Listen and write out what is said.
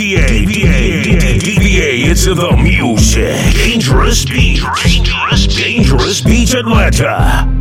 DVA, DVA, DVA, it's the music. Dangerous beach. Dangerous Beats, Dangerous beach, Atlanta.